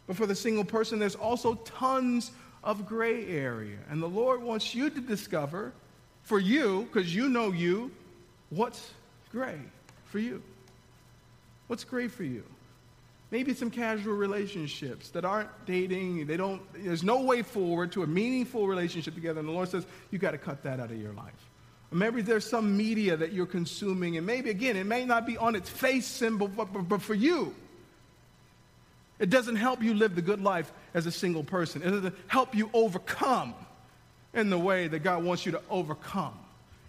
But for the single person, there's also tons of gray area. And the Lord wants you to discover for you, because you know you, what's gray for you. What's gray for you? Maybe some casual relationships that aren't dating. They don't, there's no way forward to a meaningful relationship together. And the Lord says, you got to cut that out of your life. Or maybe there's some media that you're consuming, and maybe, again, it may not be on its face symbol, but, but, but for you, it doesn't help you live the good life as a single person. It doesn't help you overcome in the way that God wants you to overcome.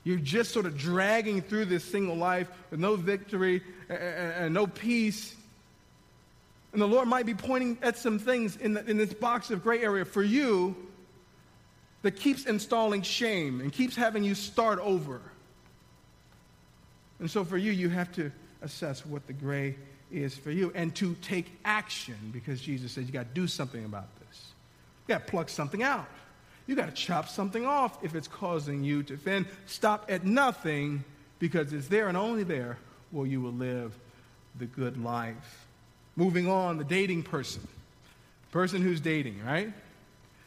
You're just sort of dragging through this single life with no victory and, and no peace. And the Lord might be pointing at some things in, the, in this box of gray area for you that keeps installing shame and keeps having you start over. And so for you, you have to assess what the gray is for you and to take action because Jesus says you got to do something about this. You got to pluck something out. You got to chop something off if it's causing you to offend. Stop at nothing because it's there and only there where you will live the good life. Moving on, the dating person. Person who's dating, right?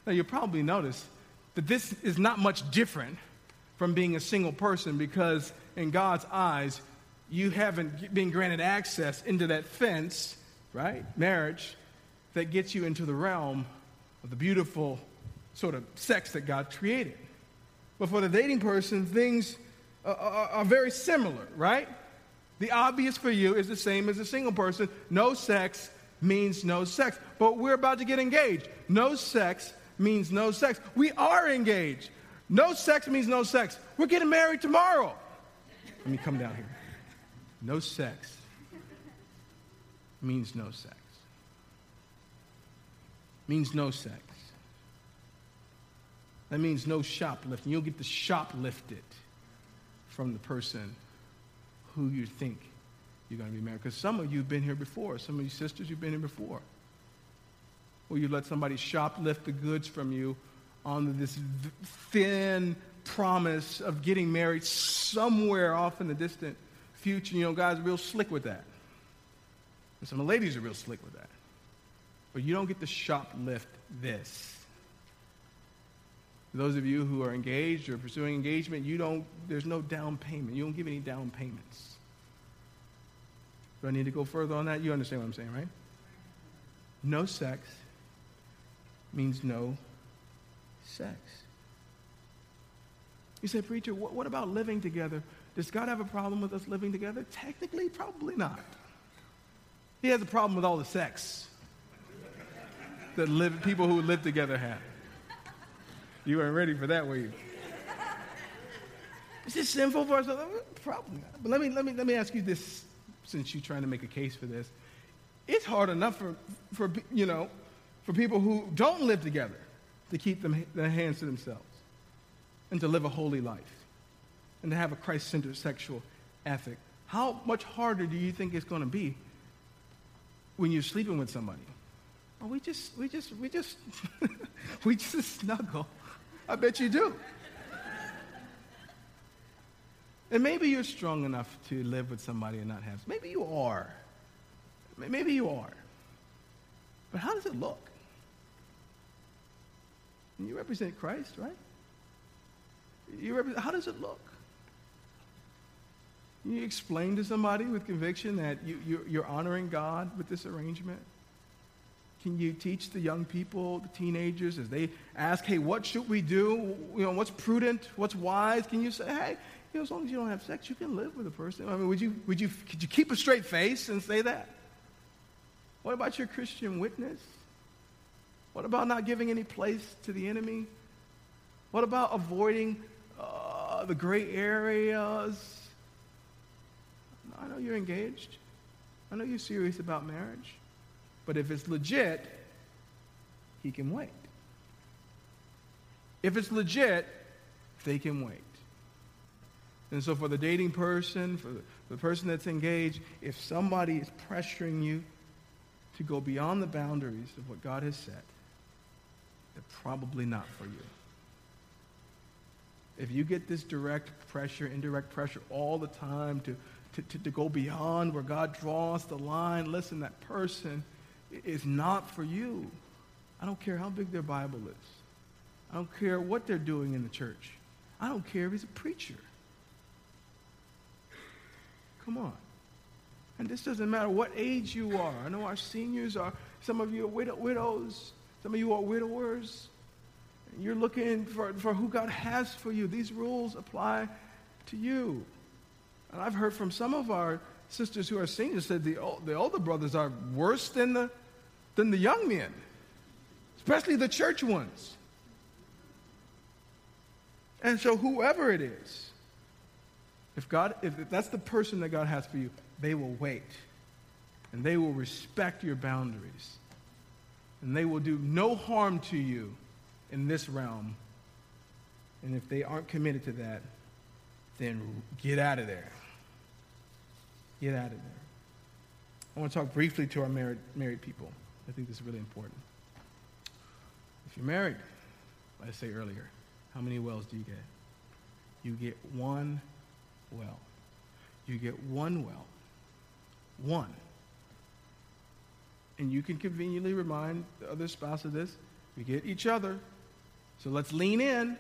Now, you'll probably notice that this is not much different from being a single person because, in God's eyes, you haven't been granted access into that fence, right? Marriage, that gets you into the realm of the beautiful sort of sex that God created. But for the dating person, things are, are, are very similar, right? The obvious for you is the same as a single person. No sex means no sex. But we're about to get engaged. No sex means no sex. We are engaged. No sex means no sex. We're getting married tomorrow. Let me come down here. No sex means no sex. Means no sex. That means no shoplifting. You'll get the shoplifted from the person who you think you're going to be married. Because some of you have been here before. Some of you sisters, you've been here before. Or you let somebody shoplift the goods from you on this thin promise of getting married somewhere off in the distant future. You know, guys are real slick with that. And some of the ladies are real slick with that. But you don't get to shoplift this. Those of you who are engaged or pursuing engagement, you don't, there's no down payment. You don't give any down payments. Do I need to go further on that? You understand what I'm saying, right? No sex means no sex. You say, Preacher, what, what about living together does God have a problem with us living together? Technically, probably not. He has a problem with all the sex. that live, people who live together have. You weren't ready for that, were you? Is this sinful for us? Probably not. But let me, let, me, let me ask you this, since you're trying to make a case for this. It's hard enough for, for you know, for people who don't live together to keep them, their hands to themselves and to live a holy life and to have a Christ-centered sexual ethic. How much harder do you think it's going to be when you're sleeping with somebody? Oh, we just, we just, we just, [laughs] we just snuggle. I bet you do. And maybe you're strong enough to live with somebody and not have. Maybe you are. Maybe you are. But how does it look? You represent Christ, right? You represent, how does it look? You explain to somebody with conviction that you, you, you're honoring God with this arrangement? Can you teach the young people, the teenagers, as they ask, hey, what should we do? You know, what's prudent? What's wise? Can you say, hey, you know, as long as you don't have sex, you can live with a person. I mean, would you, would you, could you keep a straight face and say that? What about your Christian witness? What about not giving any place to the enemy? What about avoiding uh, the gray areas? I know you're engaged. I know you're serious about marriage. But if it's legit, he can wait. If it's legit, they can wait. And so, for the dating person, for the person that's engaged, if somebody is pressuring you to go beyond the boundaries of what God has set, they're probably not for you. If you get this direct pressure, indirect pressure all the time to, to, to, to go beyond where God draws the line, listen, that person is not for you. I don't care how big their Bible is. I don't care what they're doing in the church. I don't care if he's a preacher. Come on. And this doesn't matter what age you are. I know our seniors are, some of you are widow, widows, some of you are widowers. You're looking for, for who God has for you. These rules apply to you. And I've heard from some of our sisters who are seniors said the, the older brothers are worse than the, than the young men, especially the church ones. And so, whoever it is, if God, if that's the person that God has for you, they will wait. And they will respect your boundaries. And they will do no harm to you in this realm. And if they aren't committed to that, then get out of there. Get out of there. I want to talk briefly to our married, married people. I think this is really important. If you're married, like I say earlier, how many wells do you get? You get one well. You get one well. One. And you can conveniently remind the other spouse of this. We get each other. So let's lean in.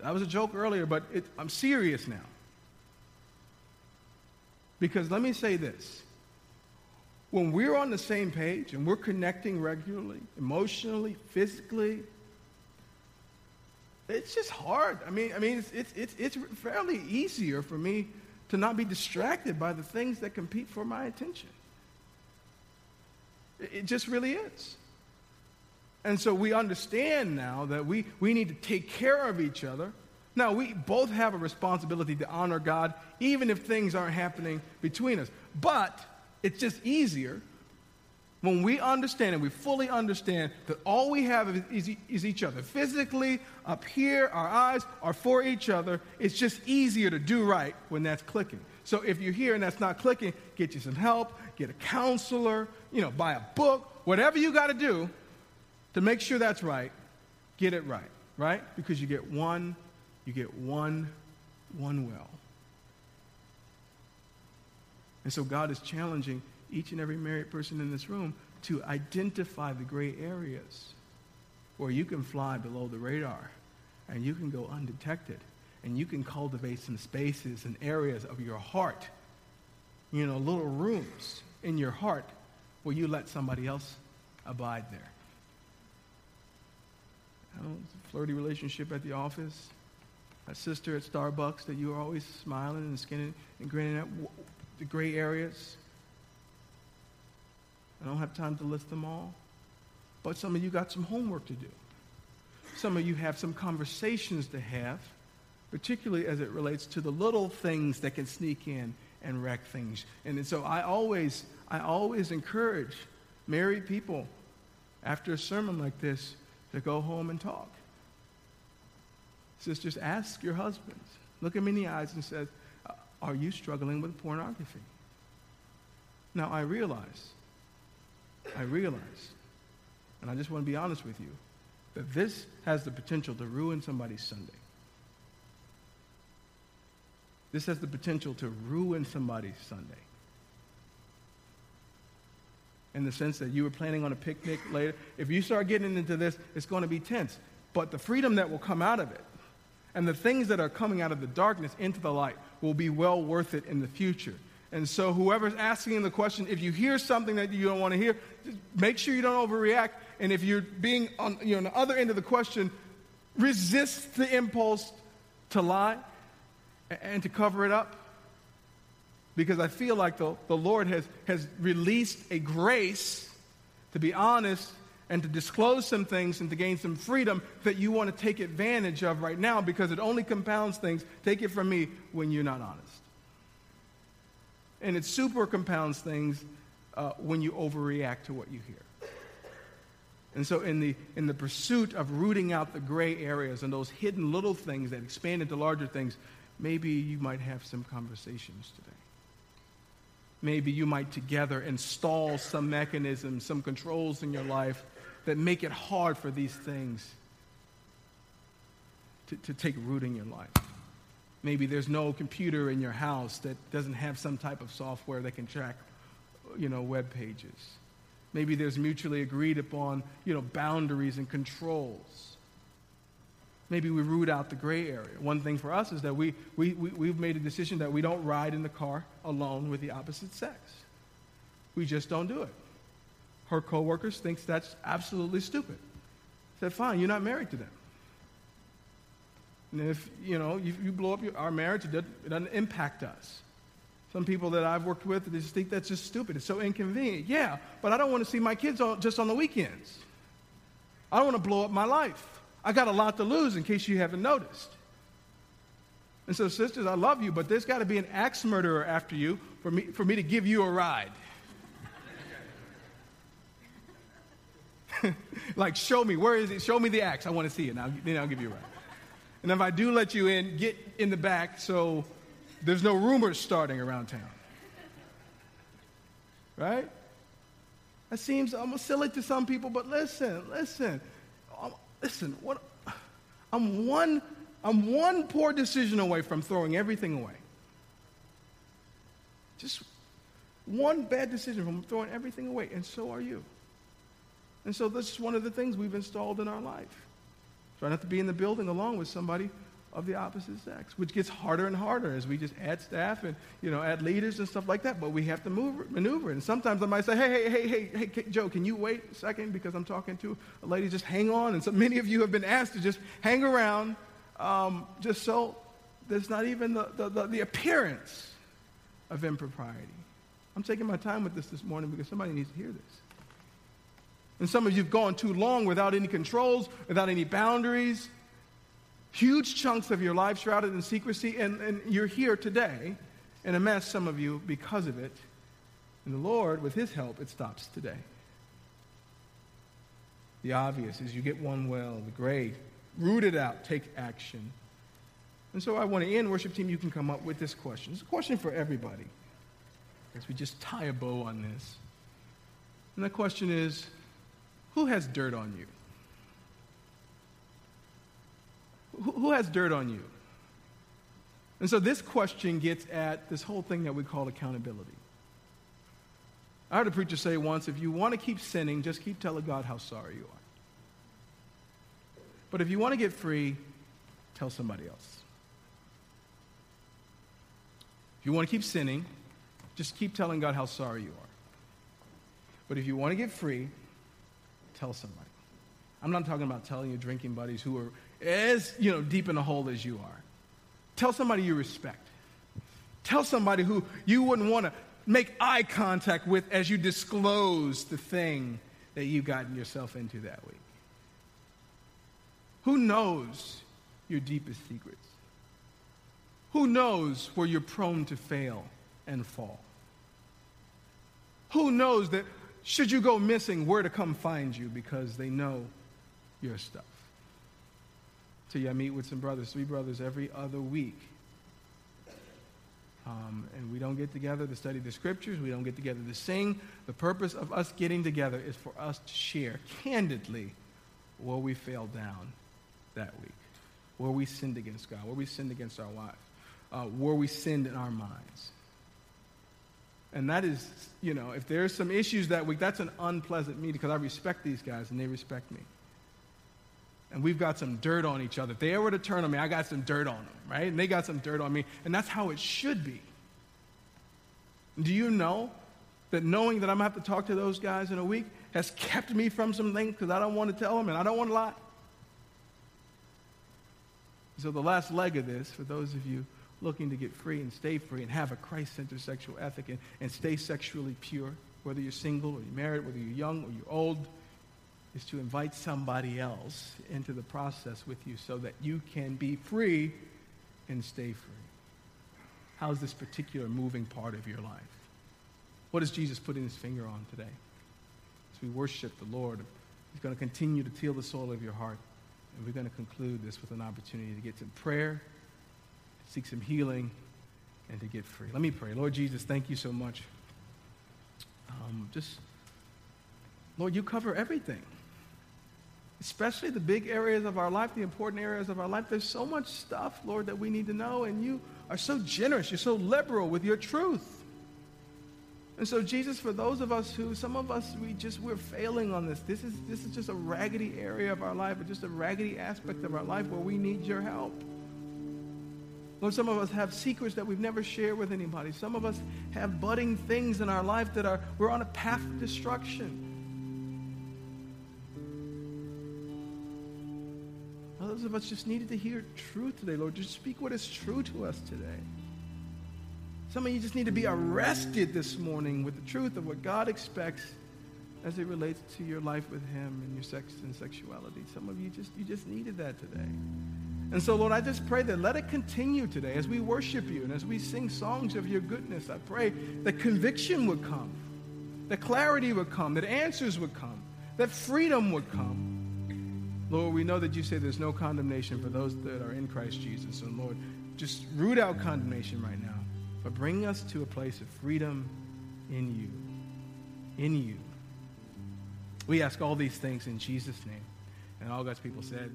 That was a joke earlier, but it, I'm serious now. Because let me say this when we're on the same page and we're connecting regularly, emotionally, physically, it's just hard. I mean, I mean, it's, it's, it's, it's fairly easier for me to not be distracted by the things that compete for my attention. It just really is. And so we understand now that we, we need to take care of each other. Now, we both have a responsibility to honor God, even if things aren't happening between us. But it's just easier when we understand and we fully understand that all we have is, is, is, each other. Physically, up here, our eyes are for each other. It's just easier to do right when that's clicking. So if you're here and that's not clicking, get you some help, get a counselor, you know, buy a book, whatever you got to do to make sure that's right, get it right, right? Because you get one, you get one, one well. And so God is challenging each and every married person in this room to identify the gray areas where you can fly below the radar and you can go undetected and you can cultivate some spaces and areas of your heart, you know, little rooms in your heart where you let somebody else abide there. Don't know, flirty relationship at the office, a sister at Starbucks that you are always smiling and skinning and grinning at, the gray areas, I don't have time to list them all. But some of you got some homework to do. Some of you have some conversations to have, particularly as it relates to the little things that can sneak in and wreck things. And so I always, I always encourage married people after a sermon like this to go home and talk. Sisters, ask your husbands. Look him in the eyes and say, Are you struggling with pornography? Now, I realize, I realize, and I just want to be honest with you, that this has the potential to ruin somebody's Sunday. This has the potential to ruin somebody's Sunday. In the sense that you were planning on a picnic [laughs] later. If you start getting into this, it's going to be tense. But the freedom that will come out of it and the things that are coming out of the darkness into the light will be well worth it in the future. And so, whoever's asking the question, if you hear something that you don't want to hear, make sure you don't overreact. And if you're being on, you know, on the other end of the question, resist the impulse to lie and to cover it up. Because I feel like the, the Lord has, has released a grace to be honest and to disclose some things and to gain some freedom that you want to take advantage of right now because it only compounds things. Take it from me when you're not honest. And it super compounds things uh, when you overreact to what you hear. And so, in the, in the pursuit of rooting out the gray areas and those hidden little things that expand into larger things, maybe you might have some conversations today. Maybe you might together install some mechanisms, some controls in your life that make it hard for these things to, to take root in your life. Maybe there's no computer in your house that doesn't have some type of software that can track, you know, web pages. Maybe there's mutually agreed upon, you know, boundaries and controls. Maybe we root out the gray area. One thing for us is that we, we, we, we've made a decision that we don't ride in the car alone with the opposite sex. We just don't do it her coworkers thinks that's absolutely stupid. Said, fine, you're not married to them. And if, you know, you, you blow up your, our marriage, it doesn't, it doesn't impact us. Some people that I've worked with, they just think that's just stupid. It's so inconvenient. Yeah, but I don't want to see my kids on, just on the weekends. I don't want to blow up my life. I got a lot to lose in case you haven't noticed. And so, sisters, I love you, but there's got to be an axe murderer after you for me, for me to give you a ride. [laughs] like, show me. Where is it? Show me the axe. I want to see it. Now, then I'll give you a ride. And if I do let you in, get in the back so there's no rumors starting around town. Right? That seems almost silly to some people, but listen, listen. Um, listen, what I'm one I'm one poor decision away from throwing everything away. Just one bad decision from throwing everything away, and so are you. And so this is one of the things we've installed in our life. Try not to be in the building along with somebody of the opposite sex, which gets harder and harder as we just add staff and you know add leaders and stuff like that. But we have to move, maneuver. And sometimes I might say, hey, hey, hey, hey, hey, Joe, can you wait a second because I'm talking to a lady? Just hang on. And so many of you have been asked to just hang around, um, just so there's not even the, the, the, the appearance of impropriety. I'm taking my time with this this morning because somebody needs to hear this. And some of you have gone too long without any controls, without any boundaries. Huge chunks of your life shrouded in secrecy, and, and you're here today in a mess, some of you, because of it. And the Lord, with His help, it stops today. The obvious is you get one well, the great, root it out, take action. And so I want to end, worship team, you can come up with this question. It's a question for everybody as we just tie a bow on this. And the question is who has dirt on you? Who has dirt on you? And so this question gets at this whole thing that we call accountability. I heard a preacher say once if you want to keep sinning, just keep telling God how sorry you are. But if you want to get free, tell somebody else. If you want to keep sinning, just keep telling God how sorry you are. But if you want to get free, tell somebody. I'm not talking about telling your drinking buddies who are as, you know, deep in the hole as you are. Tell somebody you respect. Tell somebody who you wouldn't want to make eye contact with as you disclose the thing that you've gotten yourself into that week? Who knows your deepest secrets? Who knows where you're prone to fail and fall? Who knows that should you go missing, where to come find you because they know your stuff? So, yeah, I meet with some brothers, three brothers every other week. Um, and we don't get together to study the scriptures. We don't get together to sing. The purpose of us getting together is for us to share candidly where we fell down that week, where we sinned against God, where we sinned against our wives, uh, where we sinned in our minds. And that is, you know, if there's some issues that week, that's an unpleasant meeting because I respect these guys and they respect me. And we've got some dirt on each other. If they ever to turn on me, I got some dirt on them, right? And they got some dirt on me. And that's how it should be. Do you know that knowing that I'm going to have to talk to those guys in a week has kept me from some things because I don't want to tell them and I don't want to lie? So, the last leg of this, for those of you looking to get free and stay free and have a Christ centered sexual ethic and, and stay sexually pure, whether you're single or you're married, whether you're young or you're old, is to invite somebody else into the process with you so that you can be free and stay free. How's this particular moving part of your life? What does Jesus put in his finger on today? As we worship the Lord, he's going to continue to till the soul of your heart. And we're going to conclude this with an opportunity to get some prayer, seek some healing, and to get free. Let me pray. Lord Jesus, thank you so much. Um, just, Lord, you cover everything especially the big areas of our life, the important areas of our life. There's so much stuff, Lord, that we need to know, and you are so generous. You're so liberal with your truth. And so, Jesus, for those of us who, some of us, we just, we're failing on this. This is, this is just a raggedy area of our life, or just a raggedy aspect of our life where we need your help. Lord, some of us have secrets that we've never shared with anybody. Some of us have budding things in our life that are, we're on a path of destruction. Others of us just needed to hear truth today, Lord. Just speak what is true to us today. Some of you just need to be arrested this morning with the truth of what God expects as it relates to your life with Him and your sex and sexuality. Some of you just you just needed that today. And so, Lord, I just pray that let it continue today as we worship you and as we sing songs of your goodness. I pray that conviction would come, that clarity would come, that answers would come, that freedom would come. Lord, we know that you say there's no condemnation for those that are in Christ Jesus. And Lord, just root out condemnation right now, but bring us to a place of freedom in you. In you. We ask all these things in Jesus' name. And all God's people said,